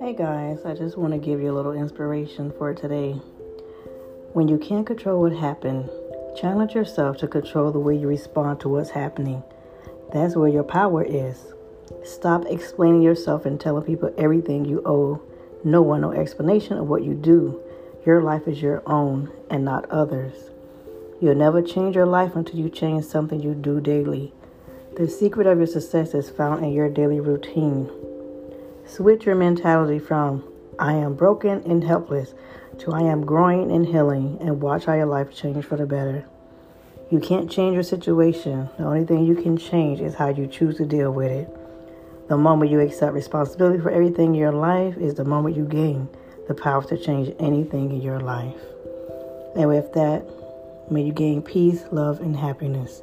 Hey guys, I just want to give you a little inspiration for today. When you can't control what happened, challenge yourself to control the way you respond to what's happening. That's where your power is. Stop explaining yourself and telling people everything you owe no one no explanation of what you do. Your life is your own and not others. You'll never change your life until you change something you do daily. The secret of your success is found in your daily routine. Switch your mentality from I am broken and helpless to I am growing and healing and watch how your life change for the better. You can't change your situation. The only thing you can change is how you choose to deal with it. The moment you accept responsibility for everything in your life is the moment you gain the power to change anything in your life. And with that, may you gain peace, love, and happiness.